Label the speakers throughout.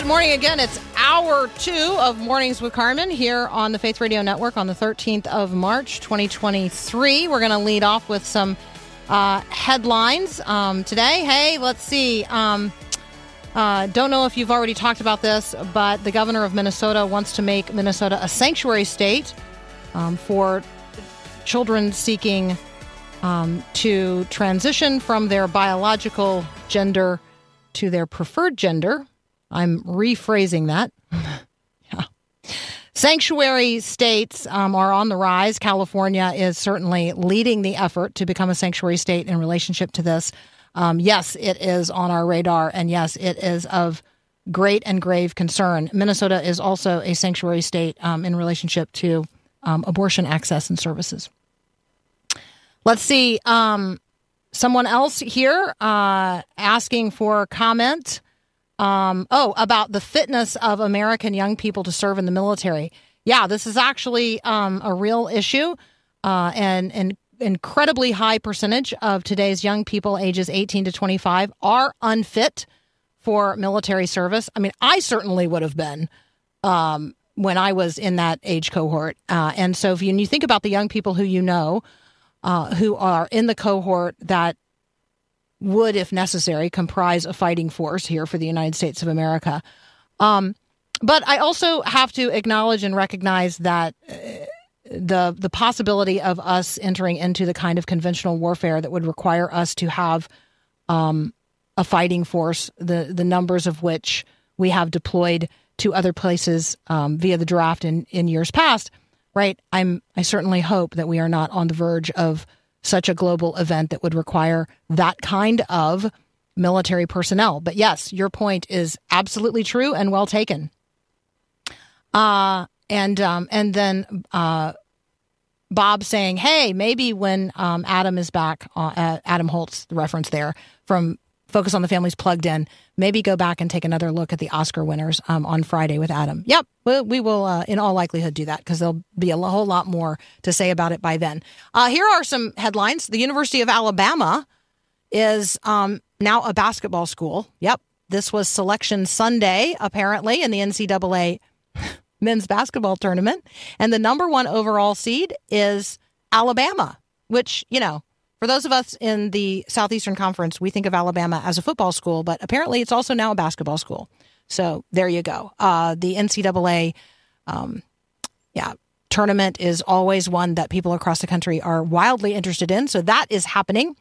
Speaker 1: Good morning again. It's hour two of Mornings with Carmen here on the Faith Radio Network on the 13th of March, 2023. We're going to lead off with some uh, headlines um, today. Hey, let's see. Um, uh, don't know if you've already talked about this, but the governor of Minnesota wants to make Minnesota a sanctuary state um, for children seeking um, to transition from their biological gender to their preferred gender. I'm rephrasing that. Sanctuary states um, are on the rise. California is certainly leading the effort to become a sanctuary state in relationship to this. Um, yes, it is on our radar, and yes, it is of great and grave concern. Minnesota is also a sanctuary state um, in relationship to um, abortion access and services. Let's see. Um, someone else here uh, asking for comment. Um, oh, about the fitness of American young people to serve in the military. Yeah, this is actually um, a real issue, uh, and an incredibly high percentage of today's young people, ages 18 to 25, are unfit for military service. I mean, I certainly would have been um, when I was in that age cohort. Uh, and so, if you, you think about the young people who you know uh, who are in the cohort that would, if necessary, comprise a fighting force here for the United States of America. Um, but I also have to acknowledge and recognize that uh, the the possibility of us entering into the kind of conventional warfare that would require us to have um, a fighting force, the the numbers of which we have deployed to other places um, via the draft in in years past, right? I'm I certainly hope that we are not on the verge of such a global event that would require that kind of military personnel. But yes, your point is absolutely true and well taken. Uh, and um, and then uh, Bob saying, "Hey, maybe when um, Adam is back, uh, Adam Holz, the reference there from Focus on the Families plugged in. Maybe go back and take another look at the Oscar winners um, on Friday with Adam. Yep, we, we will, uh, in all likelihood, do that because there'll be a whole lot more to say about it by then. Uh, here are some headlines: The University of Alabama is um, now a basketball school. Yep, this was Selection Sunday apparently in the NCAA men's basketball tournament, and the number one overall seed is Alabama, which you know for those of us in the Southeastern Conference, we think of Alabama as a football school, but apparently it's also now a basketball school. So there you go. Uh, the NCAA, um, yeah, tournament is always one that people across the country are wildly interested in. So that is happening.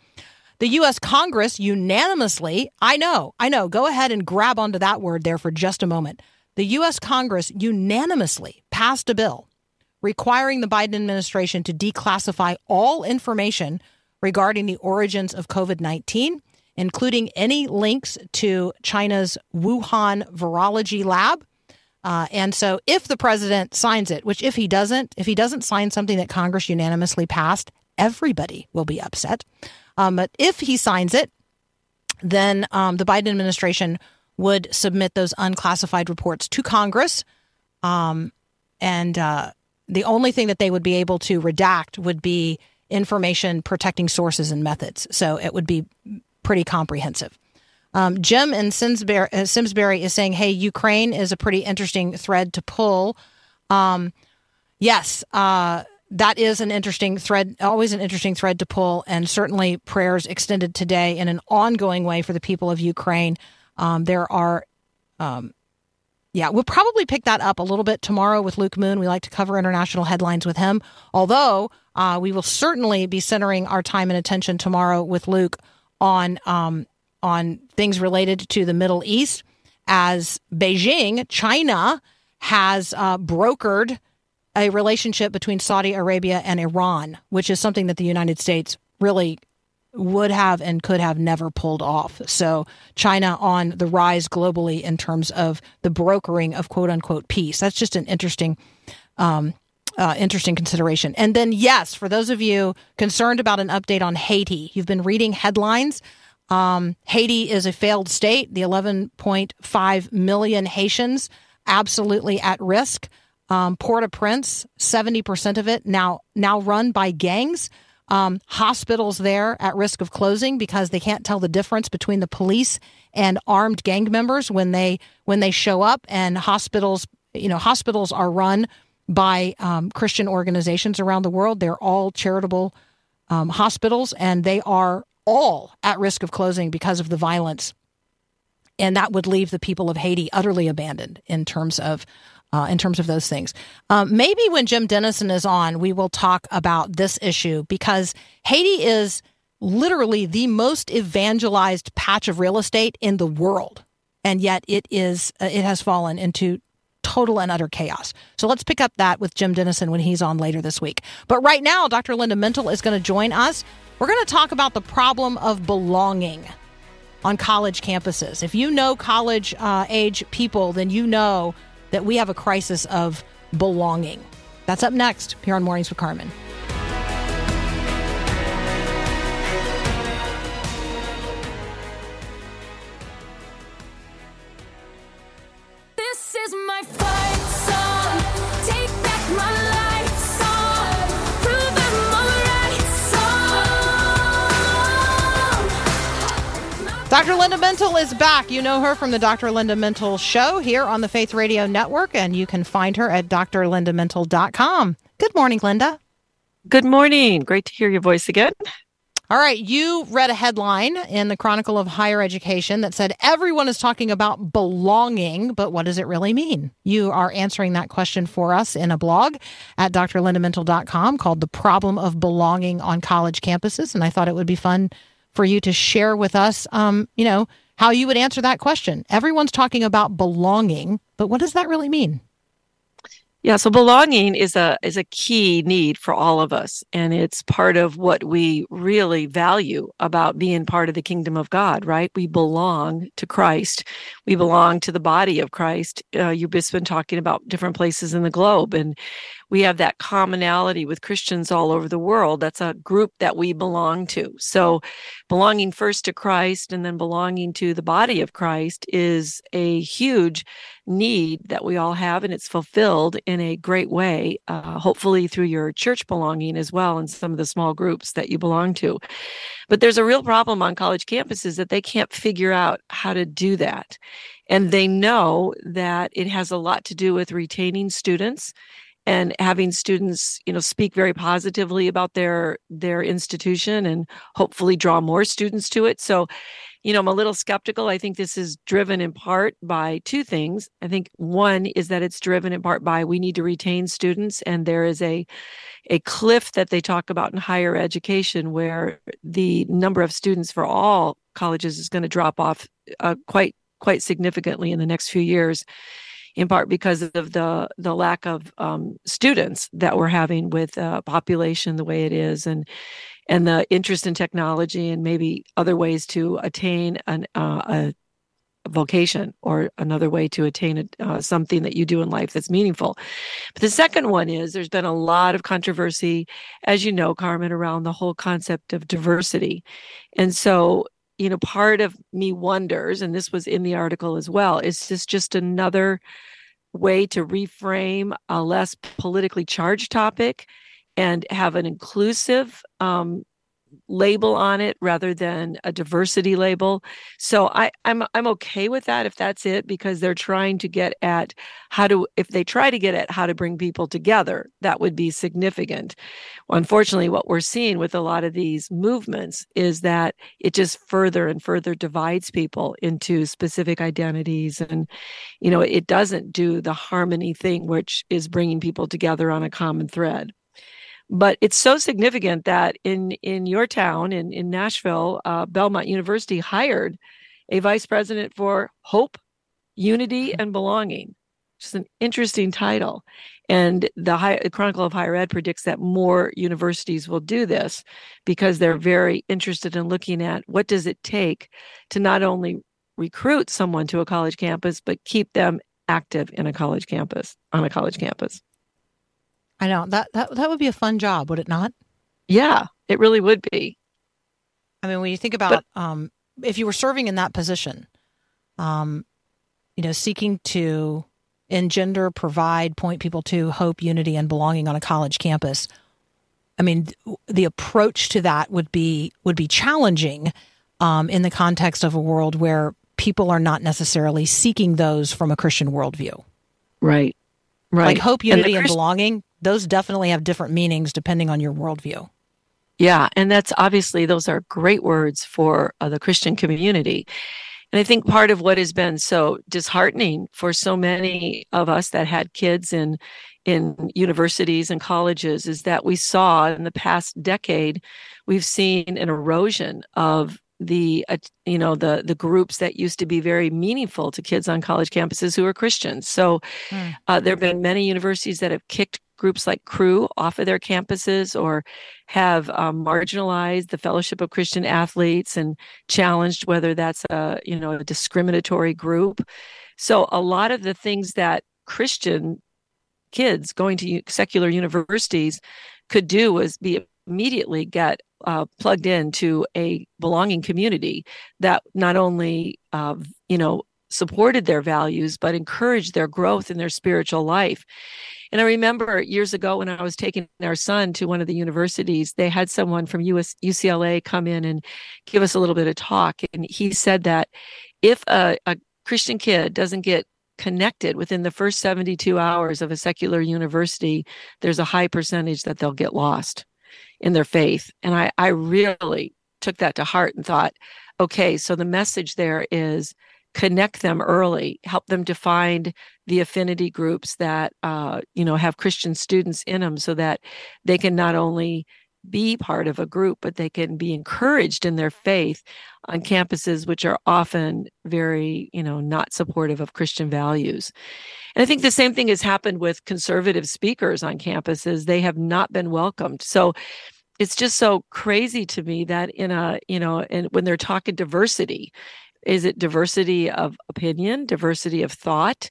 Speaker 1: The U.S. Congress unanimously, I know, I know, go ahead and grab onto that word there for just a moment. The U.S. Congress unanimously passed a bill requiring the Biden administration to declassify all information regarding the origins of COVID 19, including any links to China's Wuhan virology lab. Uh, and so, if the president signs it, which if he doesn't, if he doesn't sign something that Congress unanimously passed, everybody will be upset. Um, but if he signs it, then um, the Biden administration would submit those unclassified reports to Congress. Um, and uh, the only thing that they would be able to redact would be information protecting sources and methods. So it would be pretty comprehensive. Um, Jim in Simsbury, uh, Simsbury, is saying, "Hey, Ukraine is a pretty interesting thread to pull." Um, yes, uh, that is an interesting thread, always an interesting thread to pull, and certainly prayers extended today in an ongoing way for the people of Ukraine. Um, there are, um, yeah, we'll probably pick that up a little bit tomorrow with Luke Moon. We like to cover international headlines with him, although uh, we will certainly be centering our time and attention tomorrow with Luke on um, on things related to the Middle East, as Beijing, China, has uh, brokered a relationship between Saudi Arabia and Iran, which is something that the United States really would have and could have never pulled off. So China on the rise globally in terms of the brokering of quote unquote peace. That's just an interesting um, uh, interesting consideration. And then, yes, for those of you concerned about an update on Haiti, you've been reading headlines. Um, Haiti is a failed state. The 11.5 million Haitians absolutely at risk. Um, Port-au-Prince, 70% of it now now run by gangs. Um, hospitals there at risk of closing because they can't tell the difference between the police and armed gang members when they when they show up. And hospitals, you know, hospitals are run by um, Christian organizations around the world. They're all charitable um, hospitals, and they are all at risk of closing because of the violence. And that would leave the people of Haiti utterly abandoned in terms of uh, in terms of those things. Um, maybe when Jim Denison is on, we will talk about this issue because Haiti is literally the most evangelized patch of real estate in the world, and yet it is uh, it has fallen into total and utter chaos. So let's pick up that with Jim Denison when he's on later this week. But right now, Dr. Linda Mintle is going to join us. We're going to talk about the problem of belonging on college campuses. If you know college uh, age people, then you know that we have a crisis of belonging. That's up next here on Mornings with Carmen.
Speaker 2: This is my fight
Speaker 1: Dr. Linda Mintle is back. You know her from the Dr. Linda Mintle show here on the Faith Radio Network, and you can find her at drlindamintle.com. Good morning, Linda.
Speaker 3: Good morning. Great to hear your voice again.
Speaker 1: All right, you read a headline in the Chronicle of Higher Education that said everyone is talking about belonging, but what does it really mean? You are answering that question for us in a blog at drlindamintle.com called The Problem of Belonging on College Campuses. And I thought it would be fun for you to share with us, um, you know, how you would answer that question. Everyone's talking about belonging, but what does that really mean?
Speaker 3: Yeah, so belonging is a is a key need for all of us and it's part of what we really value about being part of the kingdom of God, right? We belong to Christ. We belong to the body of Christ. Uh, you've just been talking about different places in the globe and we have that commonality with Christians all over the world. That's a group that we belong to. So, belonging first to Christ and then belonging to the body of Christ is a huge need that we all have, and it's fulfilled in a great way, uh, hopefully through your church belonging as well, and some of the small groups that you belong to. But there's a real problem on college campuses that they can't figure out how to do that. And they know that it has a lot to do with retaining students and having students you know speak very positively about their their institution and hopefully draw more students to it. So you know i'm a little skeptical. I think this is driven in part by two things. I think one is that it's driven in part by we need to retain students and there is a a cliff that they talk about in higher education where the number of students for all colleges is going to drop off uh, quite quite significantly in the next few years in part because of the the lack of um, students that we're having with uh, population the way it is and and the interest in technology and maybe other ways to attain an, uh, a vocation or another way to attain a, uh, something that you do in life that's meaningful. But the second one is there's been a lot of controversy, as you know, Carmen, around the whole concept of diversity. And so, you know, part of me wonders, and this was in the article as well, is this just another way to reframe a less politically charged topic and have an inclusive um, label on it rather than a diversity label. So I, I'm I'm okay with that if that's it because they're trying to get at how to if they try to get at how to bring people together, that would be significant. Unfortunately, what we're seeing with a lot of these movements is that it just further and further divides people into specific identities and you know it doesn't do the harmony thing which is bringing people together on a common thread but it's so significant that in in your town in in Nashville, uh, Belmont University hired a vice president for hope, unity,
Speaker 1: Mm-hmm.
Speaker 3: and belonging. which is an interesting title. And the, High, the Chronicle of Higher Ed predicts that more universities will do this because they're very interested in looking at what does it take to not only recruit someone to a college campus, but keep them active in a college campus, on a college campus.
Speaker 1: I know that that that would be a fun job, would it not?
Speaker 3: Yeah, it really would be.
Speaker 1: I mean, when you think about um, if you were serving in that position, um, you know, seeking to engender, provide, point people to hope, unity, and belonging on a college campus. I mean, the approach to that would be would be challenging um, in the context of a world where people are not necessarily seeking those from a Christian worldview.
Speaker 3: Right. Right.
Speaker 1: Like hope, unity, and,
Speaker 3: Christ-
Speaker 1: belonging. Those definitely have different meanings depending on your worldview.
Speaker 3: Yeah, and that's obviously those are great words for uh, the Christian community. And I think part of what has been so disheartening for so many of us that had kids in in universities and colleges is that we saw in the past decade we've seen an erosion of the uh, you know the the groups that used to be very meaningful to kids on college campuses who are Christians. So
Speaker 1: Hmm.
Speaker 3: uh, there have been many universities that have kicked groups like Cru off of their campuses or have um, marginalized the Fellowship of Christian Athletes and challenged whether that's a you know a discriminatory group. So a lot of the things that Christian kids going to secular universities could do was be immediately get uh, plugged into a belonging community that not only uh, you know supported their values but encouraged their growth in their spiritual life and i remember years ago when i was taking our son to one of the universities they had someone from US, ucla come in and give us a little bit of talk and he said that if a, a christian kid doesn't get connected within the first 72 hours of a secular university there's a high percentage that they'll get lost in their faith. And I, I really took that to heart and thought, okay, so the message there is connect them early, help them to find the affinity groups that uh, you know have Christian students in them, so that they can not only be part of a group, but they can be encouraged in their faith on campuses which are often very, you know, not supportive of Christian values. And I think the same thing has happened with conservative speakers on campuses. They have not been welcomed. So it's just so crazy to me that in a, you know, and when they're talking diversity, is it diversity of opinion, diversity of thought?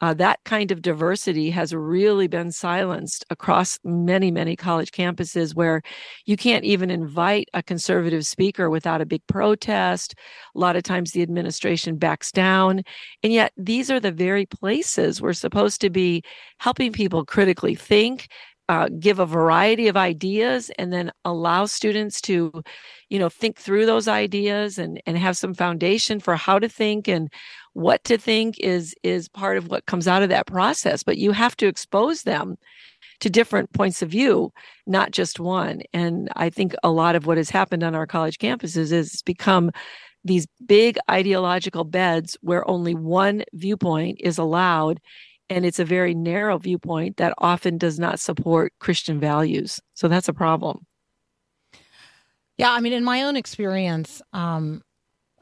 Speaker 3: Uh, that kind of diversity has really been silenced across many, many college campuses where you can't even invite a conservative speaker without a big protest. A lot of times the administration backs down. And yet, these are the very places we're supposed to be helping people critically think. Uh, give a variety of ideas and then allow students to you know think through those ideas and and have some foundation for how to think and what to think is is part of what comes out of that process. But you have to expose them to different points of view not just one. And i think a lot of what has happened on our college campuses is it's become these big ideological beds where only one viewpoint is allowed and it's a very narrow viewpoint that often does not support christian values so that's a problem
Speaker 1: Yeah, I mean, in my own experience, um,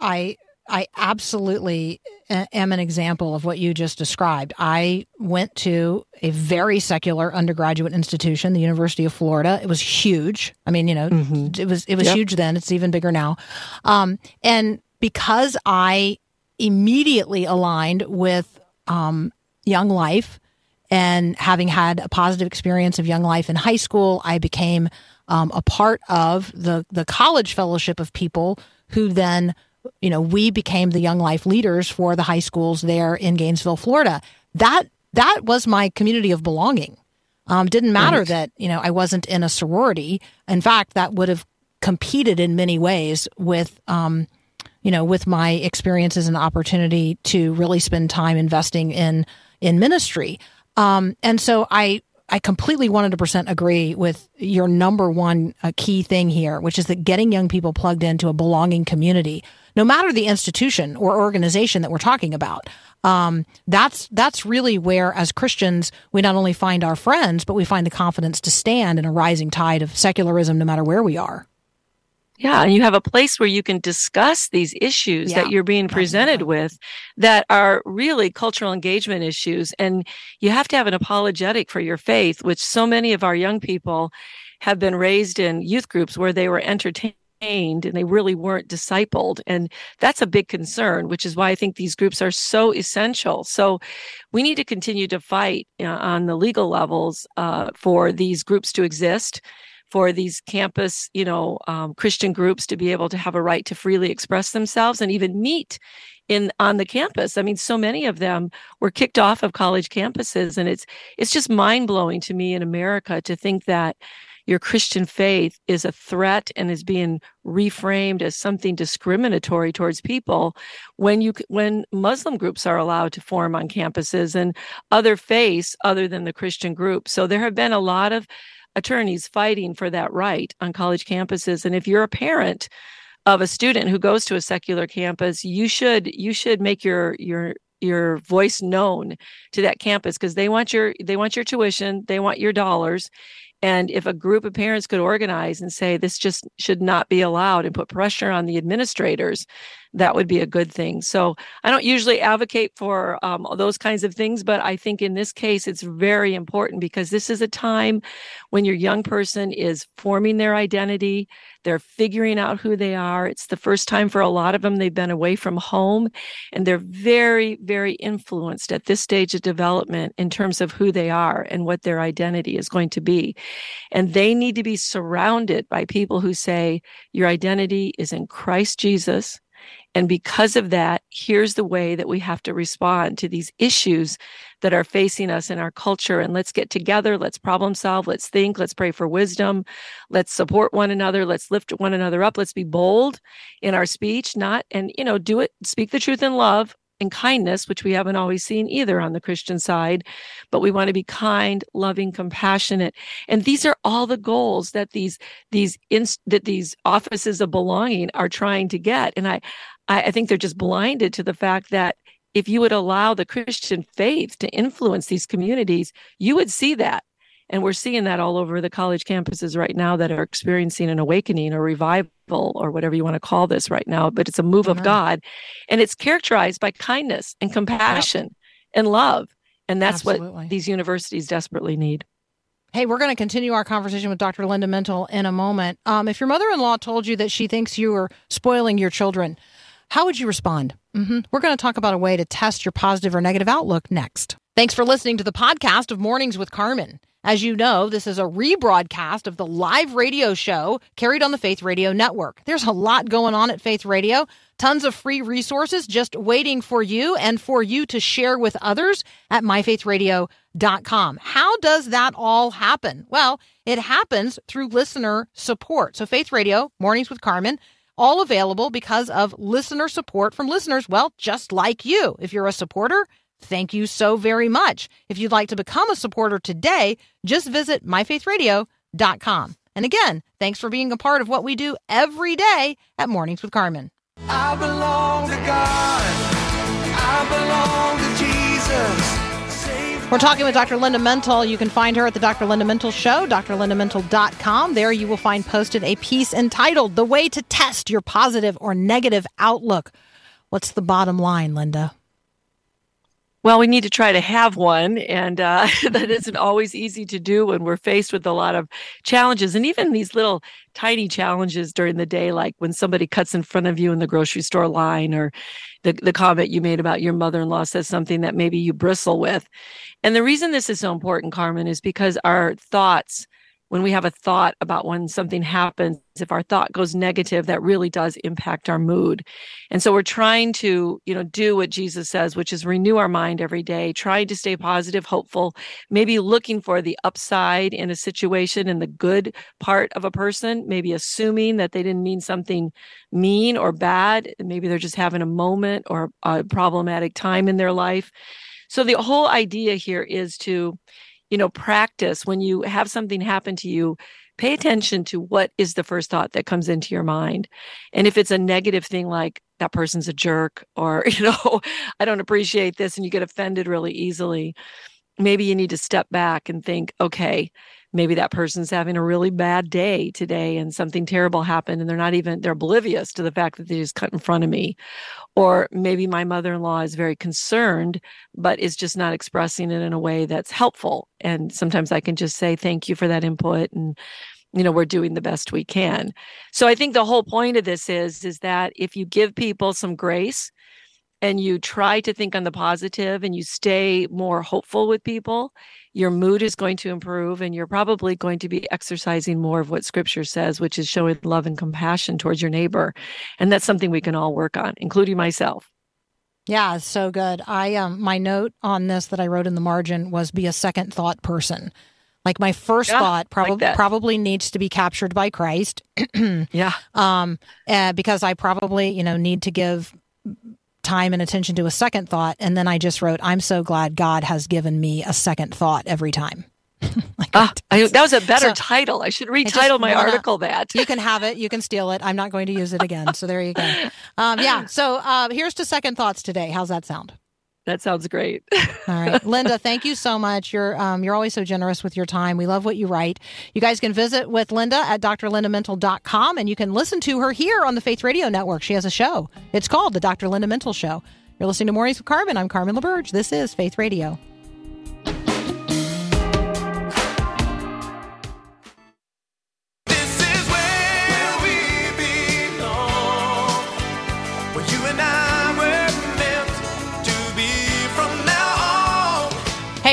Speaker 1: I I absolutely am an example of what you just described. I went to a very secular undergraduate institution, the University of Florida. It was huge. I mean, you know, it was it was
Speaker 3: Yep.
Speaker 1: huge then. It's even bigger now. Um, and because I immediately aligned with um, Young Life and having had a positive experience of Young Life in high school, I became um, a part of the the college fellowship of people who then, you know, we became the Young Life leaders for the high schools there in Gainesville, Florida. That that was my community of belonging. Um, didn't matter
Speaker 3: Right.
Speaker 1: that you know I wasn't in a sorority. In fact, that would have competed in many ways with um, you know, with my experiences and opportunity to really spend time investing in in ministry. Um, and so I I completely 100% agree with your number one uh, key thing here, which is that getting young people plugged into a belonging community, no matter the institution or organization that we're talking about. Um, that's that's really where, as Christians, we not only find our friends, but we find the confidence to stand in a rising tide of secularism, no matter where we are.
Speaker 3: Yeah, and you have a place where you can discuss these issues
Speaker 1: Yeah,
Speaker 3: that you're being presented
Speaker 1: absolutely.
Speaker 3: with that are really cultural engagement issues. And you have to have an apologetic for your faith, which so many of our young people have been raised in youth groups where they were entertained and they really weren't discipled. And that's a big concern, which is why I think these groups are so essential. So we need to continue to fight uh, on the legal levels uh, for these groups to exist for these campus, you know, um, Christian groups to be able to have a right to freely express themselves and even meet in on the campus. I mean, so many of them were kicked off of college campuses, and it's it's just mind blowing to me in America to think that your Christian faith is a threat and is being reframed as something discriminatory towards people when you when Muslim groups are allowed to form on campuses and other faiths other than the Christian group. So there have been a lot of attorneys fighting for that right on college campuses. And if you're a parent of a student who goes to a secular campus, you should you should make your your your voice known to that campus because they want your they want your tuition, they want your dollars. And if a group of parents could organize and say this just should not be allowed and put pressure on the administrators, that would be a good thing. So I don't usually advocate for um, those kinds of things, but I think in this case, it's very important because this is a time when your young person is forming their identity. They're figuring out who they are. It's the first time for a lot of them they've been away from home, and they're very, very influenced at this stage of development in terms of who they are and what their identity is going to be. And they need to be surrounded by people who say, Your identity is in Christ Jesus. And because of that, here's the way that we have to respond to these issues that are facing us in our culture. And let's get together. Let's problem solve. Let's think. Let's pray for wisdom. Let's support one another. Let's lift one another up. Let's be bold in our speech, not, and, you know, do it, speak the truth in love and kindness, which we haven't always seen either on the Christian side. But we want to be kind, loving, compassionate. And these are all the goals that these, these, that these offices of belonging are trying to get. And I, I, I think they're just blinded to the fact that if you would allow the Christian faith to influence these communities, you would see that. And we're seeing that all over the college campuses right now that are experiencing an awakening or revival or whatever you want to call this right now. But it's a move of God. And it's characterized by kindness and compassion and love. And that's
Speaker 1: Absolutely.
Speaker 3: what these universities desperately need.
Speaker 1: Hey, we're going to continue our conversation with Dr. Linda Mintle in a moment. Um, if your mother in law told you that she thinks you are spoiling your children, how would you respond? hmm We're going to talk about a way to test your positive or negative outlook next. Thanks for listening to the podcast of Mornings with Carmen. As you know, this is a rebroadcast of the live radio show carried on the Faith Radio Network. There's a lot going on at Faith Radio, tons of free resources just waiting for you and for you to share with others at myfaithradio.com. How does that all happen? Well, it happens through listener support. So, Faith Radio, Mornings with Carmen, all available because of listener support from listeners, well, just like you. If you're a supporter, thank you so very much. If you'd like to become a supporter today, just visit myfaithradio.com. And again, thanks for being a part of what we do every day at Mornings with Carmen.
Speaker 4: I belong to God. I belong to Jesus.
Speaker 1: We're talking with Dr. Linda Mintle. You can find her at the Dr. Linda Mintle Show, drlindamintle.com. There you will find posted a piece entitled The Way to Test Your Positive or Negative Outlook. What's the bottom line, Linda?
Speaker 3: Well, we need to try to have one, and uh, that isn't always easy to do when we're faced with a lot of challenges, and even these little tiny challenges during the day, like when somebody cuts in front of you in the grocery store line, or the the comment you made about your mother-in-law says something that maybe you bristle with. And the reason this is so important, Carmen, is because our thoughts when we have a thought about when something happens, if our thought goes negative, that really does impact our mood. And so we're trying to, you know, do what Jesus says, which is renew our mind every day, trying to stay positive, hopeful, maybe looking for the upside in a situation and the good part of a person, maybe assuming that they didn't mean something mean or bad. Maybe they're just having a moment or a problematic time in their life. So the whole idea here is to you know, practice when you have something happen to you, pay attention to what is the first thought that comes into your mind. And if it's a negative thing like that person's a jerk or, you know, I don't appreciate this and you get offended really easily, maybe you need to step back and think, okay, maybe that person's having a really bad day today and something terrible happened and they're not even they're oblivious to the fact that they just cut in front of me. Or maybe my mother-in-law is very concerned but is just not expressing it in a way that's helpful. And sometimes i can just say thank you for that input and you know we're doing the best we can. So i think the whole point of this is is that if you give people some grace and you try to think on the positive and you stay more hopeful with people, your mood is going to improve and you're probably going to be exercising more of what scripture says, which is showing love and compassion towards your neighbor. And that's something we can all work on, including myself.
Speaker 1: Yeah, so good. I um my note on this that I wrote in the margin was be a second thought person. Like my first
Speaker 3: Yeah,
Speaker 1: thought probably
Speaker 3: that.
Speaker 1: probably needs to be captured by Christ.
Speaker 3: Yeah.
Speaker 1: um, uh, because I probably, you know, need to give time and attention to a second thought. And then I just wrote, I'm so glad God has given me a second thought every time. like,
Speaker 3: Ah, I, that was a better
Speaker 1: So-
Speaker 3: title. I should retitle my
Speaker 1: wanna-
Speaker 3: article that.
Speaker 1: you can have it. You can steal it. I'm not going to use it again. So there you go. Um, yeah. So uh, here's to second thoughts today. How's that sound?
Speaker 3: That sounds great.
Speaker 1: All right, Linda, thank you so much. You're um, you're always so generous with your time. We love what you write. You guys can visit with Linda at drlindamintle.com and you can listen to her here on the Faith Radio Network. She has a show. It's called the Dr. Linda Mintle Show. You're listening to Mornings with Carmen. I'm Carmen LaBerge. This is Faith Radio.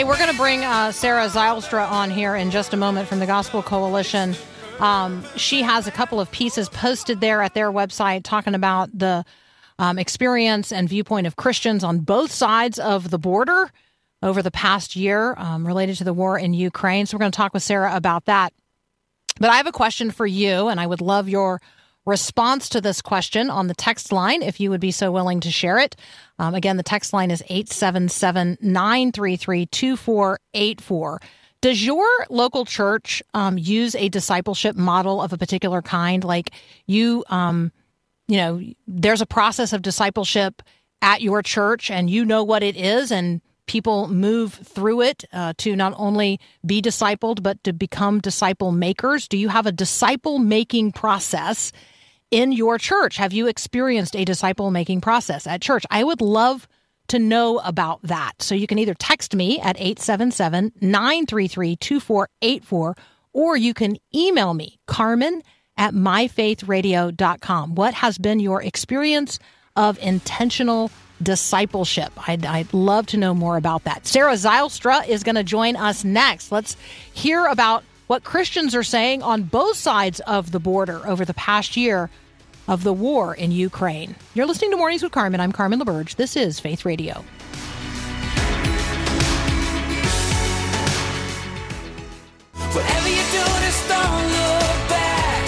Speaker 4: We're
Speaker 1: going to bring uh, Sarah Zylstra on here in just a moment from the Gospel Coalition. Um, she has a couple of pieces posted there at their website talking about the um, experience and viewpoint of Christians on both sides of the border over the past year um, related to the war in Ukraine. So we're going to talk with Sarah about that. But I have a question for you, and I would love your response to this question on the text line if you would be so willing to share it. Um, again, the text line is 877 933 2484. Does your local church um, use a discipleship model of a particular kind? Like you, um, you know, there's a process of discipleship at your church and you know what it is and people move through it uh, to not only be discipled but to become disciple makers do you have a disciple making process in your church have you experienced a disciple making process at church i would love to know about that so you can either text me at 877-933-2484 or you can email me carmen at myfaithradio.com what has been your experience of intentional discipleship. I'd, I'd love to know more about that. Sarah Zylstra is going to join us next. Let's hear about what Christians are saying on both sides of the border over the past year of the war in Ukraine. You're listening to Mornings with Carmen. I'm Carmen LaBerge. This is Faith Radio.
Speaker 4: Whatever you're just don't look back.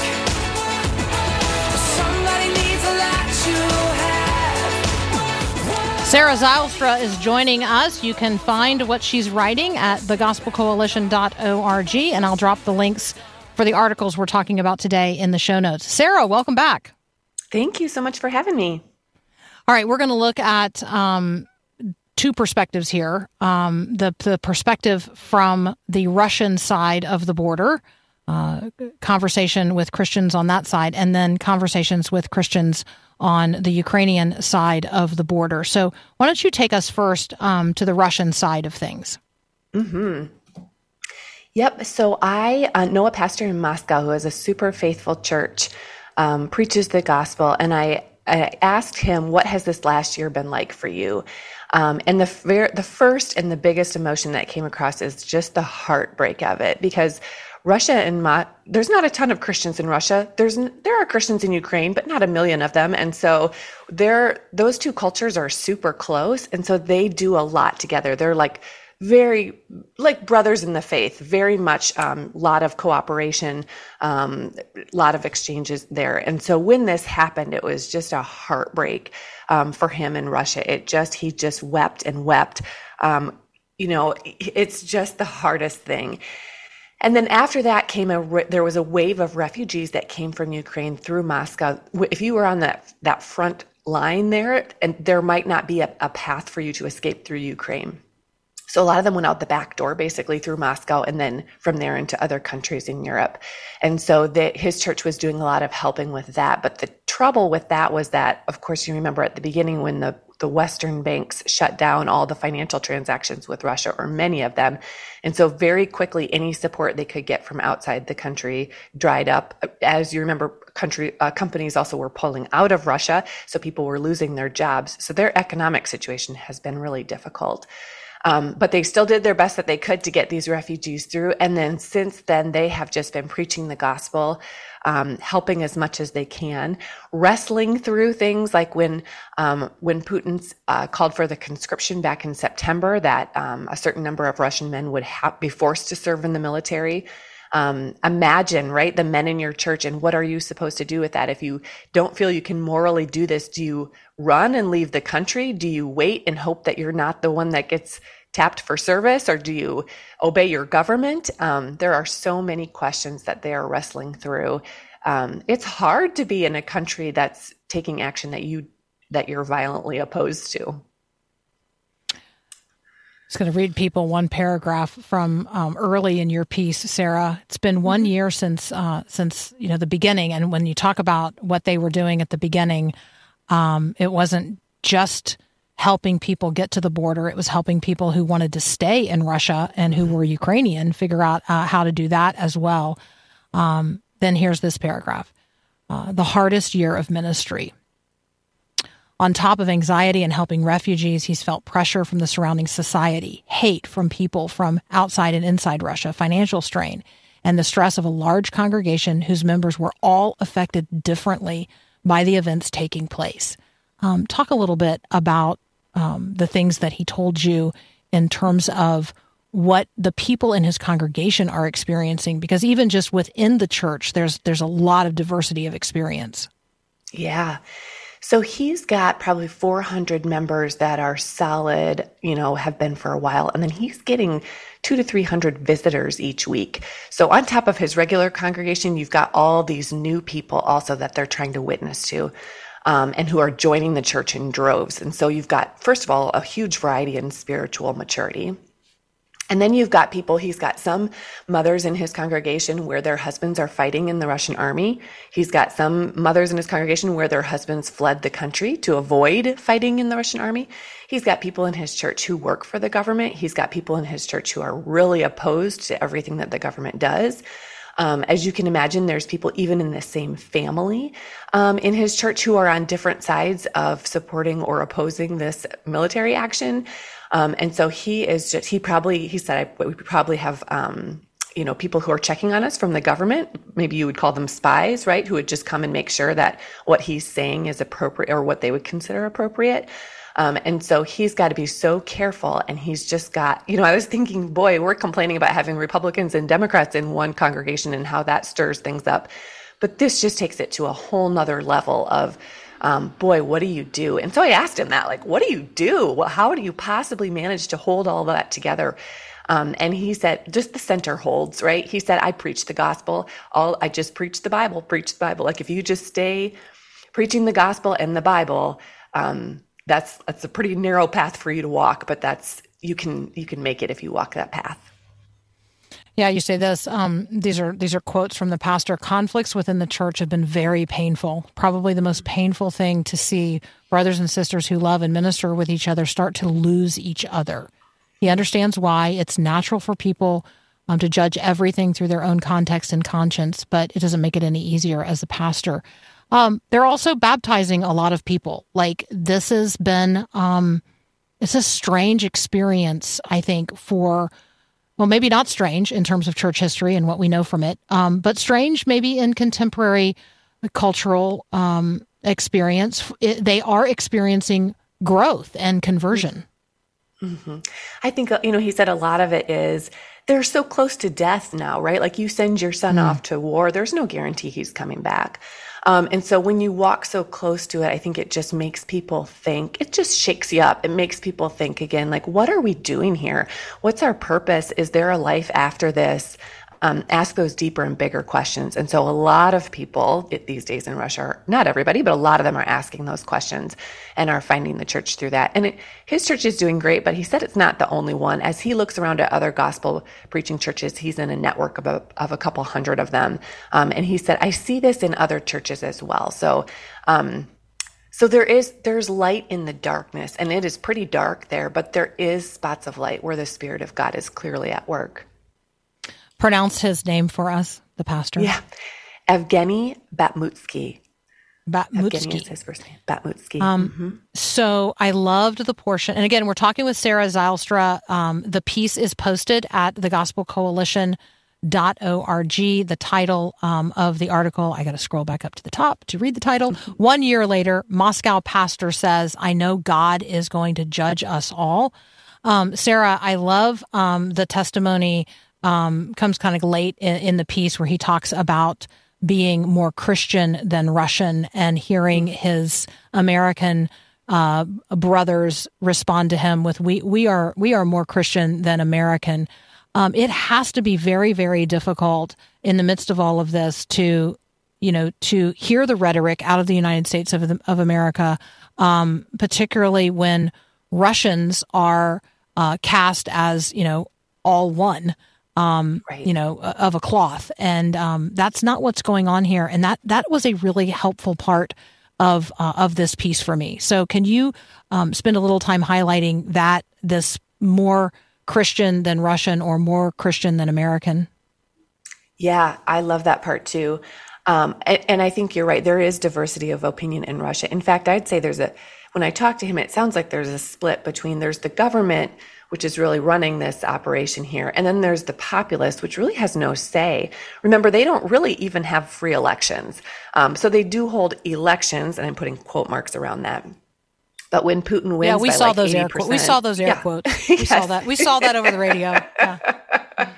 Speaker 4: Somebody needs a light you have.
Speaker 1: Sarah Zylstra is joining us. You can find what she's writing at thegospelcoalition.org, and I'll drop the links for the articles we're talking about today in the show notes. Sarah, welcome back.
Speaker 5: Thank you so much for having me.
Speaker 1: All right, we're going to look at um, two perspectives here um, the, the perspective from the Russian side of the border, uh, conversation with Christians on that side, and then conversations with Christians on the Ukrainian side of the border. So, why don't you take us first um, to the Russian side of things? Hmm.
Speaker 5: Yep. So I uh, know a pastor in Moscow who has a super faithful church, um, preaches the gospel, and I, I asked him, "What has this last year been like for you?" Um, and the the first and the biggest emotion that came across is just the heartbreak of it because Russia and Mo- there's not a ton of Christians in Russia. There's there are Christians in Ukraine, but not a million of them, and so they're those two cultures are super close, and so they do a lot together. They're like very like brothers in the faith very much um, lot of cooperation um, lot of exchanges there and so when this happened it was just a heartbreak um, for him in russia it just he just wept and wept um, you know it's just the hardest thing and then after that came a re- there was a wave of refugees that came from Ukraine through Moscow. If you were on that that front line there, and there might not be a, a path for you to escape through Ukraine. So a lot of them went out the back door, basically through Moscow, and then from there into other countries in Europe. And so that his church was doing a lot of helping with that. But the trouble with that was that, of course, you remember at the beginning when the the Western banks shut down all the financial transactions with Russia, or many of them. And so, very quickly, any support they could get from outside the country dried up. As you remember, country uh, companies also were pulling out of Russia, so people were losing their jobs. So their economic situation has been really difficult. Um, but they still did their best that they could to get these refugees through. And then since then, they have just been preaching the gospel, um, helping as much as they can, wrestling through things like when um, when Putin uh, called for the conscription back in September, that um, a certain number of Russian men would ha- be forced to serve in the military. Um, imagine, right, the men in your church, and what are you supposed to do with that? If you don't feel you can morally do this, do you run and leave the country? Do you wait and hope that you're not the one that gets tapped for service, or do you obey your government? Um, there are so many questions that they are wrestling through. Um, it's hard to be in a country that's taking action that you that you're violently opposed to.
Speaker 1: Just going to read people one paragraph from um, early in your piece, Sarah. It's been one
Speaker 5: Mm-hmm.
Speaker 1: year since uh, since you know the beginning, and when you talk about what they were doing at the beginning, um, it wasn't just helping people get to the border; it was helping people who wanted to stay in Russia and who were Ukrainian figure out uh, how to do that as well. Um, then here's this paragraph: uh, the hardest year of ministry. On top of anxiety and helping refugees, he's felt pressure from the surrounding society, hate from people from outside and inside Russia, financial strain, and the stress of a large congregation whose members were all affected differently by the events taking place. Um, talk a little bit about um, the things that he told you in terms of what the people in his congregation are experiencing, because even just within the church, there's there's a lot of diversity of experience.
Speaker 5: Yeah. So he's got probably 400 members that are solid, you know, have been for a while. And then he's getting two to 300 visitors each week. So on top of his regular congregation, you've got all these new people also that they're trying to witness to. Um, and who are joining the church in droves. And so you've got, first of all, a huge variety in spiritual maturity. And then you've got people, he's got some mothers in his congregation where their husbands are fighting in the Russian army. He's got some mothers in his congregation where their husbands fled the country to avoid fighting in the Russian army. He's got people in his church who work for the government. He's got people in his church who are really opposed to everything that the government does. Um, as you can imagine, there's people even in the same family um, in his church who are on different sides of supporting or opposing this military action. Um, and so he is just, he probably, he said, we probably have, um, you know, people who are checking on us from the government. Maybe you would call them spies, right? Who would just come and make sure that what he's saying is appropriate or what they would consider appropriate. Um, and so he's got to be so careful. And he's just got, you know, I was thinking, boy, we're complaining about having Republicans and Democrats in one congregation and how that stirs things up. But this just takes it to a whole nother level of, um, boy, what do you do? And so I asked him that, like, what do you do? Well, how do you possibly manage to hold all that together? Um, and he said, just the center holds, right? He said, I preach the gospel. All I just preach the Bible, preach the Bible. Like if you just stay preaching the gospel and the Bible, um, that's that's a pretty narrow path for you to walk, but that's you can you can make it if you walk that path.
Speaker 1: Yeah, you say this. Um, these are these are quotes from the pastor. Conflicts within the church have been very painful. Probably the most painful thing to see brothers and sisters who love and minister with each other start to lose each other. He understands why it's natural for people um, to judge everything through their own context and conscience, but it doesn't make it any easier as a pastor. Um, they're also baptizing a lot of people. Like this has been, um, it's a strange experience, I think, for well, maybe not strange in terms of church history and what we know from it, um, but strange maybe in contemporary cultural um, experience. It, they are experiencing growth and conversion.
Speaker 5: I think, uh, you know, he said a lot of it is they're so close to death now, right? Like you send your son off to war, there's no guarantee he's coming back. Um, and so when you walk so close to it, I think it just makes people think, it just shakes you up. It makes people think again, like, what are we doing here? What's our purpose? Is there a life after this? Um, ask those deeper and bigger questions. And so a lot of people these days in Russia, are, not everybody, but a lot of them are asking those questions and are finding the church through that. And it, his church is doing great, but he said it's not the only one. As he looks around at other gospel preaching churches, he's in a network of a, of a couple hundred of them. Um, and he said, I see this in other churches as well. So, um, so there is there's light in the darkness, and it is pretty dark there, but there is spots of light where the Spirit of God is clearly at work.
Speaker 1: Pronounce his name for us, the pastor.
Speaker 5: Yeah, Evgeny Bakhmutsky. Evgeny is
Speaker 1: Bakhmutsky.
Speaker 5: his first name. Bakhmutsky.
Speaker 1: Um,
Speaker 5: Mhm.
Speaker 1: So I loved the portion. And again, we're talking with Sarah Zylstra. Um, the piece is posted at thegospelcoalition.org. The title um, of the article, I got to scroll back up to the top to read the title. One year later, Moscow pastor says, I know God is going to judge us all. Um, Sarah, I love um, the testimony um, comes kind of late in, in the piece where he talks about being more Christian than Russian and hearing his American uh, brothers respond to him with "We we are we are more Christian than American." Um, it has to be very very difficult in the midst of all of this to you know to hear the rhetoric out of the United States of of America, um, particularly when Russians are uh, cast as you know all one um,
Speaker 5: Right.
Speaker 1: you know, of a cloth. And um, that's not what's going on here. And that that was a really helpful part of uh, of this piece for me. So can you um, spend a little time highlighting that this more Christian than Russian or more Christian than American?
Speaker 5: Yeah, I love that part too. Um, and, and I think you're right. There is diversity of opinion in Russia. In fact, I'd say there's a, when I talk to him, it sounds like there's a split between there's the government, which is really running this operation here, and then there's the populace, which really has no say. Remember, they don't really even have free elections. Um, so they do hold elections, and I'm putting quote marks around that. But when Putin wins,
Speaker 1: yeah, we saw
Speaker 5: like
Speaker 1: those air quotes. We saw those air
Speaker 5: yeah.
Speaker 1: quotes. We saw that. We saw that over the radio. Yeah.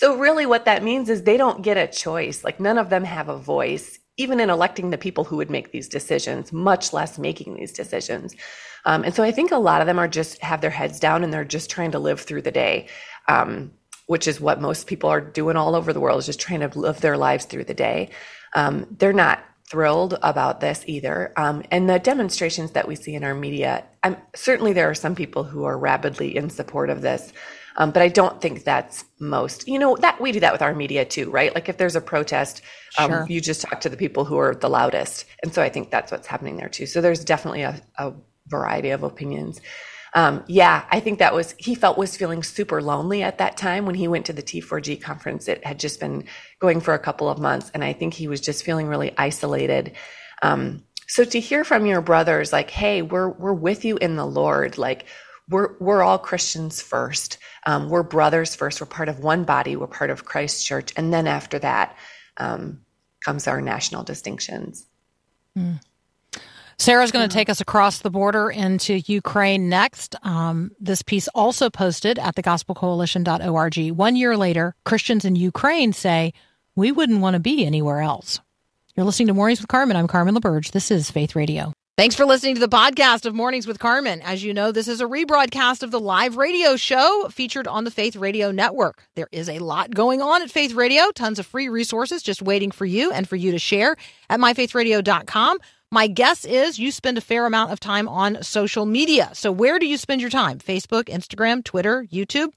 Speaker 5: So really what that means is they don't get a choice. Like none of them have a voice, even in electing the people who would make these decisions, much less making these decisions. Um, and so I think a lot of them are just have their heads down and they're just trying to live through the day, um, which is what most people are doing all over the world is just trying to live their lives through the day. Um, they're not thrilled about this either. Um, and the demonstrations that we see in our media, I'm, certainly there are some people who are rabidly in support of this. Um, but I don't think that's most. You know that we do that with our media too, right? Like if there's a protest, um,
Speaker 1: Sure.
Speaker 5: you just talk to the people who are the loudest, and so I think that's what's happening there too. So there's definitely a, a variety of opinions. Um, yeah, I think that was he felt was feeling super lonely at that time when he went to the T4G conference. It had just been going for a couple of months, and I think he was just feeling really isolated. Um, so to hear from your brothers, like, hey, we're we're with you in the Lord, like we're we're all Christians first. Um, we're brothers first. We're part of one body. We're part of Christ's church, and then after that um, comes our national distinctions.
Speaker 1: Sarah's going to take us across the border into Ukraine next. Um, this piece also posted at thegospelcoalition.org. One year later, Christians in Ukraine say, We wouldn't want to be anywhere else. You're listening to Mornings with Carmen. I'm Carmen LaBerge. This is Faith Radio. Thanks for listening to the podcast of Mornings with Carmen. As you know, this is a rebroadcast of the live radio show featured on the Faith Radio Network. There is a lot going on at Faith Radio, tons of free resources just waiting for you and for you to share at myfaithradio.com. My guess is you spend a fair amount of time on social media. So, where do you spend your time? Facebook, Instagram, Twitter, YouTube?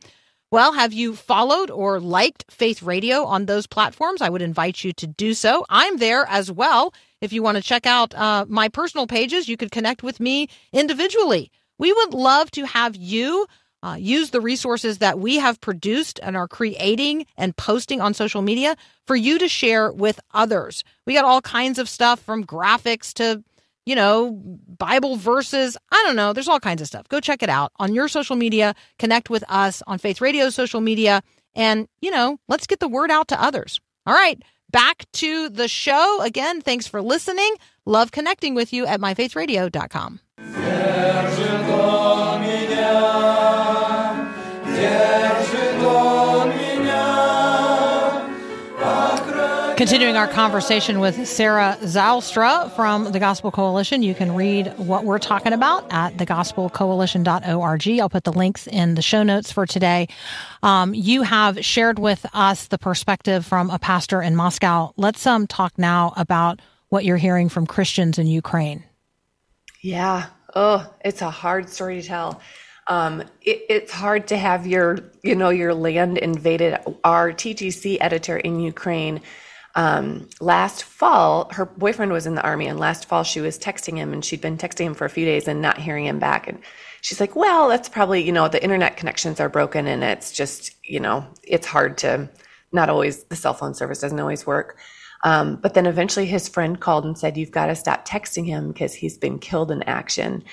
Speaker 1: Well, have you followed or liked Faith Radio on those platforms? I would invite you to do so. I'm there as well. If you want to check out uh, my personal pages, you could connect with me individually. We would love to have you uh, use the resources that we have produced and are creating and posting on social media for you to share with others. We got all kinds of stuff from graphics to you know, Bible verses. I don't know. There's all kinds of stuff. Go check it out on your social media. Connect with us on Faith Radio's social media. And, you know, let's get the word out to others. All right. Back to the show. Again, thanks for listening. Love connecting with you at myfaithradio.com. Continuing our conversation with Sarah Zylstra from the Gospel Coalition. You can read what we're talking about at thegospelcoalition.org. I'll put the links in the show notes for today. Um, you have shared with us the perspective from a pastor in Moscow. Let's um, talk now about what you're hearing from Christians in Ukraine.
Speaker 5: Yeah. Oh, it's a hard story to tell. Um, it, it's hard to have your, you know, your land invaded. Our TGC editor in Ukraine um, last fall, her boyfriend was in the army, and last fall she was texting him, and she'd been texting him for a few days and not hearing him back. And she's like, "Well, that's probably you know the internet connections are broken, and it's just you know it's hard to not always the cell phone service doesn't always work." Um, but then eventually his friend called and said, You've got to stop texting him because he's been killed in action.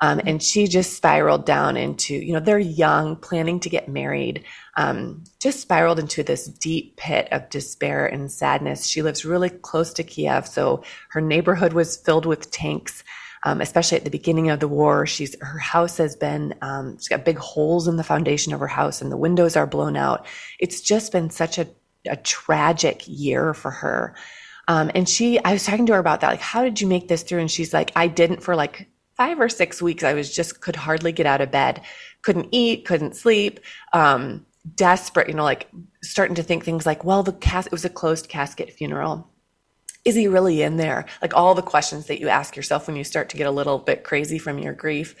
Speaker 5: Um, and she just spiraled down into, you know, they're young, planning to get married, um, just spiraled into this deep pit of despair and sadness. She lives really close to Kiev, so her neighborhood was filled with tanks. Um, especially at the beginning of the war, she's her house has been um, she's got big holes in the foundation of her house, and the windows are blown out. It's just been such a a tragic year for her. Um, and she, I was talking to her about that, like, how did you make this through? And she's like, I didn't for like five or six weeks. I was just could hardly get out of bed, couldn't eat, couldn't sleep, um, desperate. You know, like starting to think things like, well, the cas- it was a closed casket funeral. Is he really in there? Like all the questions that you ask yourself when you start to get a little bit crazy from your grief.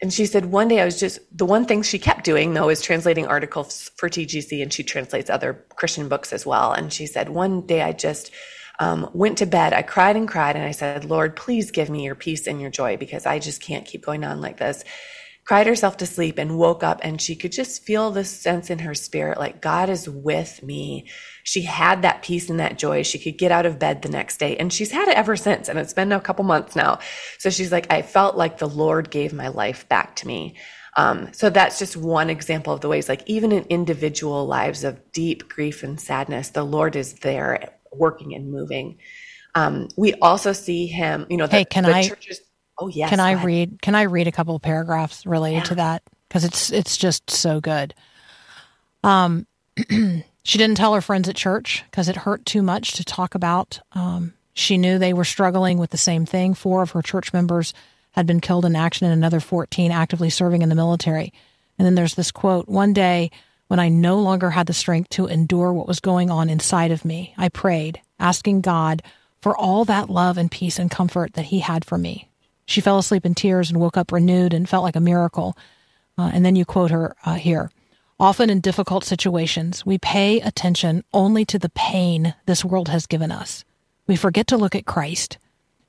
Speaker 5: And she said, one day I was just, the one thing she kept doing though is translating articles for TGC and she translates other Christian books as well. And she said, one day I just um, went to bed. I cried and cried and I said, Lord, please give me your peace and your joy because I just can't keep going on like this. Cried herself to sleep and woke up and she could just feel this sense in her spirit like God is with me. She had that peace and that joy. She could get out of bed the next day and she's had it ever since. And it's been a couple months now. So she's like, I felt like the Lord gave my life back to me. Um, so that's just one example of the ways, like even in individual lives of deep grief and sadness, the Lord is there working and moving. Um, we also see him, you know, the,
Speaker 1: Hey, can
Speaker 5: the
Speaker 1: I-
Speaker 5: churches. Oh yes.
Speaker 1: Can I read? Can I read a couple of paragraphs related
Speaker 5: Yeah.
Speaker 1: to that? Because it's it's just so good. Um, she didn't tell her friends at church because it hurt too much to talk about. Um, she knew they were struggling with the same thing. Four of her church members had been killed in action, and another fourteen actively serving in the military. And then there's this quote: "One day." When I no longer had the strength to endure what was going on inside of me, I prayed, asking God for all that love and peace and comfort that He had for me. She fell asleep in tears and woke up renewed and felt like a miracle. Uh, and then you quote her uh, here. Often in difficult situations, we pay attention only to the pain this world has given us. We forget to look at Christ,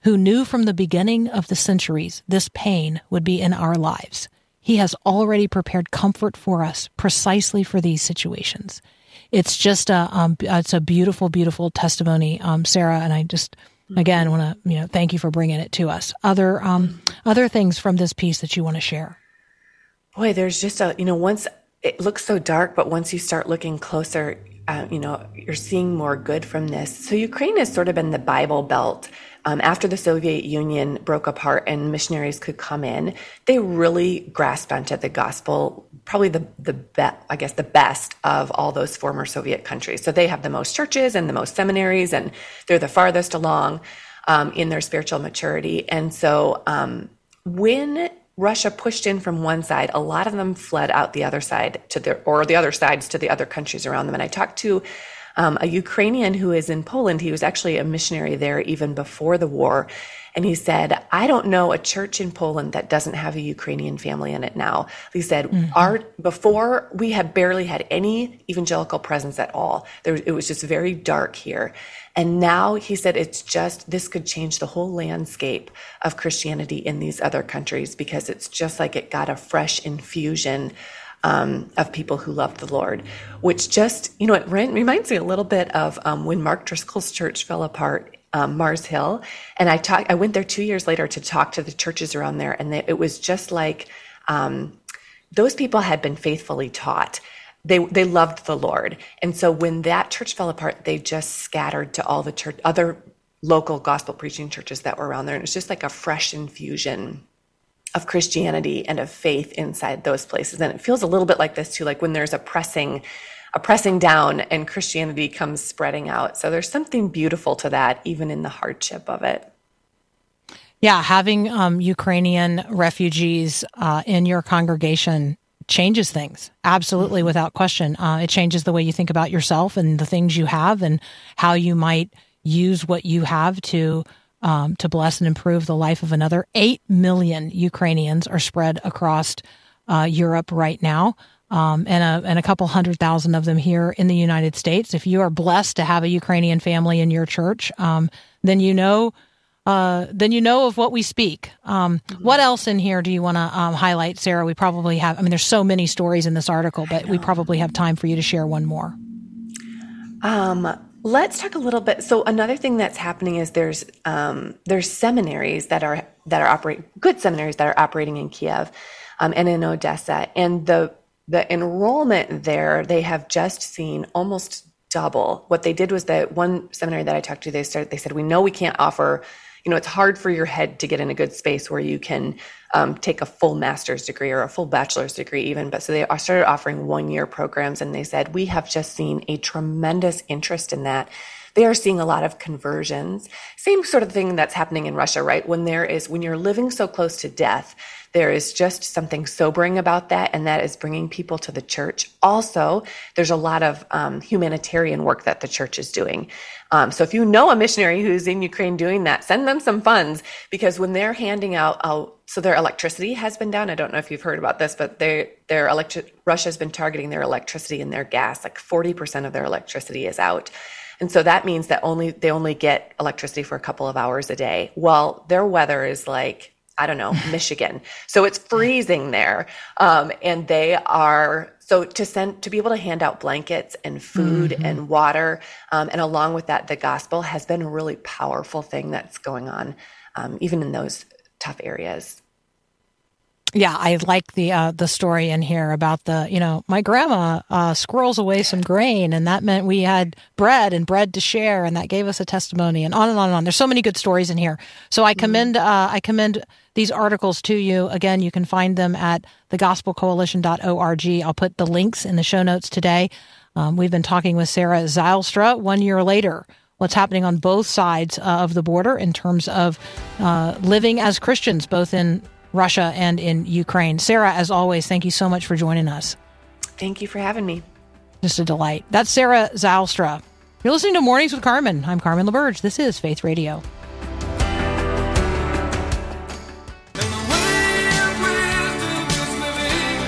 Speaker 1: who knew from the beginning of the centuries this pain would be in our lives. He has already prepared comfort for us precisely for these situations. It's just a um, it's a beautiful, beautiful testimony, um, Sarah. And I just again want to you know thank you for bringing it to us. Other um, other things from this piece that you want to share.
Speaker 5: Boy, there's just a, you know, once it looks so dark, but once you start looking closer, uh, you know, you're seeing more good from this. So Ukraine has sort of been the Bible Belt. Um, after the Soviet Union broke apart and missionaries could come in, they really grasped onto the gospel. Probably the the I guess the best of all those former Soviet countries. So they have the most churches and the most seminaries, and they're the farthest along um, in their spiritual maturity. And so um, when Russia pushed in from one side, a lot of them fled out the other side to the, or the other sides to the other countries around them. And I talked to um, a Ukrainian who is in Poland. He was actually a missionary there even before the war. And he said, I don't know a church in Poland that doesn't have a Ukrainian family in it now. He said, our, before we had barely had any evangelical presence at all. There, it was just very dark here. And now he said, it's just, this could change the whole landscape of Christianity in these other countries because it's just like it got a fresh infusion um, of people who love the Lord, which just, you know, it reminds me a little bit of um, when Mark Driscoll's church fell apart, um, Mars Hill. And I talked, I went there two years later to talk to the churches around there. And they, it was just like, um, those people had been faithfully taught. They, they loved the Lord. And so when that church fell apart, they just scattered to all the church, other local gospel preaching churches that were around there. And it's just like a fresh infusion of Christianity and of faith inside those places. And it feels a little bit like this too, like when there's a pressing a pressing down and Christianity comes spreading out. So there's something beautiful to that, even in the hardship of it.
Speaker 1: Yeah, having um, Ukrainian refugees uh, in your congregation changes things absolutely without question. Uh, it changes the way you think about yourself and the things you have and how you might use what you have to um, to bless and improve the life of another. Eight million Ukrainians are spread across uh, Europe right now. Um, and a and a couple hundred thousand of them here in the United States. If you are blessed to have a Ukrainian family in your church, um, then you know uh, then you know of what we speak. Um, What else in here do you want to um, highlight, Sarah? We probably have. I mean, there's so many stories in this article, but we probably have time for you to share one more.
Speaker 5: Um, let's talk a little bit. So another thing that's happening is there's um, there's seminaries that are that are operating good seminaries that are operating in Kiev um, and in Odessa, and the the enrollment there they have just seen almost double. What they did was that one seminary that I talked to, they started they said we know we can't offer. You know, it's hard for your head to get in a good space where you can um, take a full master's degree or a full bachelor's degree, even. But so they started offering one year programs, and they said, We have just seen a tremendous interest in that. They are seeing a lot of conversions. Same sort of thing that's happening in Russia, right? When there is, when you're living so close to death, there is just something sobering about that, and that is bringing people to the church. Also, there's a lot of um, humanitarian work that the church is doing. Um, so if you know a missionary who's in Ukraine doing that, send them some funds because when they're handing out, uh, so their electricity has been down. I don't know if you've heard about this, but they, their electric Russia's been targeting their electricity and their gas. Like 40% of their electricity is out. And so that means that only they only get electricity for a couple of hours a day. Well, their weather is like I don't know, Michigan. So it's freezing there. Um, and they are, so to send, to be able to hand out blankets and food and water, um, and along with that, the gospel has been a really powerful thing that's going on, um, even in those tough areas.
Speaker 1: Yeah, I like the uh, the story in here about the you know my grandma uh, squirrels away some grain, and that meant we had bread and bread to share, and that gave us a testimony, and on and on and on. There's so many good stories in here. So I commend uh, I commend these articles to you. Again, you can find them at thegospelcoalition.org. I'll put the links in the show notes today. Um, we've been talking with Sarah Zylstra. One year later, what's happening on both sides uh, of the border in terms of uh, living as Christians, both in Russia and in Ukraine. Sarah, as always, thank you so much for joining us.
Speaker 5: Thank you for having me.
Speaker 1: Just a delight. That's Sarah Zylstra. You're listening to Mornings with Carmen. I'm Carmen LaBerge. This is Faith Radio.
Speaker 4: And the way of wisdom is living.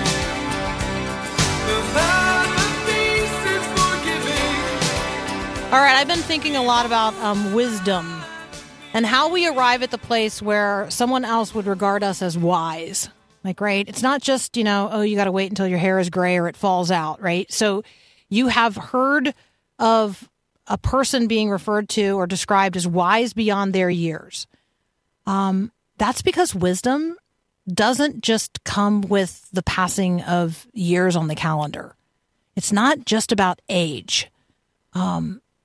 Speaker 4: The path of peace is forgiving.
Speaker 1: All right, I've been thinking a lot about um, wisdom and how we arrive at the place where someone else would regard us as wise. Like, right? It's not just, you know, oh, you got to wait until your hair is gray or it falls out, right? So you have heard of a person being referred to or described as wise beyond their years. Um, that's because wisdom doesn't just come with the passing of years on the calendar. It's not just about age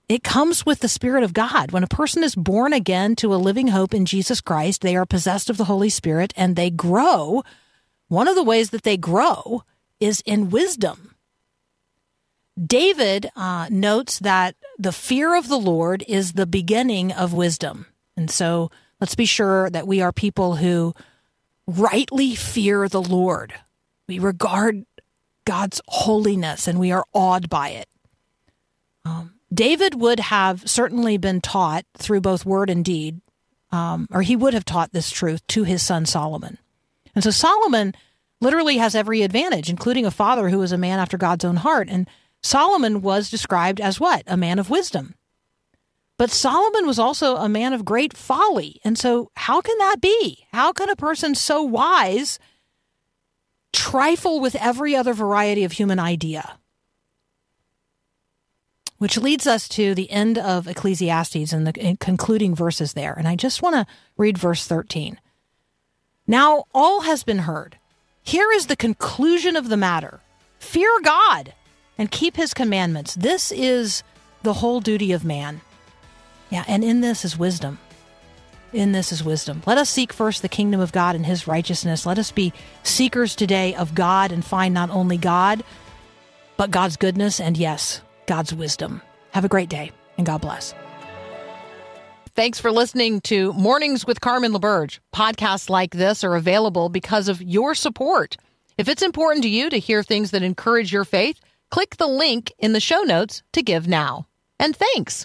Speaker 1: it comes with the Spirit of God. When a person is born again to a living hope in Jesus Christ, they are possessed of the Holy Spirit and they grow. One of the ways that they grow is in wisdom. David uh, notes that the fear of the Lord is the beginning of wisdom. And so let's be sure that we are people who rightly fear the Lord. We regard God's holiness and we are awed by it. David would have certainly been taught through both word and deed, um, or he would have taught this truth to his son Solomon. And so Solomon literally has every advantage, including a father who was a man after God's own heart. And Solomon was described as what? A man of wisdom. But Solomon was also a man of great folly. And so, how can that be? How can a person so wise trifle with every other variety of human idea? Which leads us to the end of Ecclesiastes and the concluding verses there. And I just want to read verse 13. Now all has been heard. Here is the conclusion of the matter fear God and keep his commandments. This is the whole duty of man. Yeah, and in this is wisdom. In this is wisdom. Let us seek first the kingdom of God and his righteousness. Let us be seekers today of God and find not only God,
Speaker 6: but God's goodness and yes, God's wisdom. Have a great day and God bless.
Speaker 1: Thanks for listening to Mornings with Carmen LaBerge. Podcasts like this are available because of your support. If it's important to you to hear things that encourage your faith, click the link in the show notes to give now. And thanks.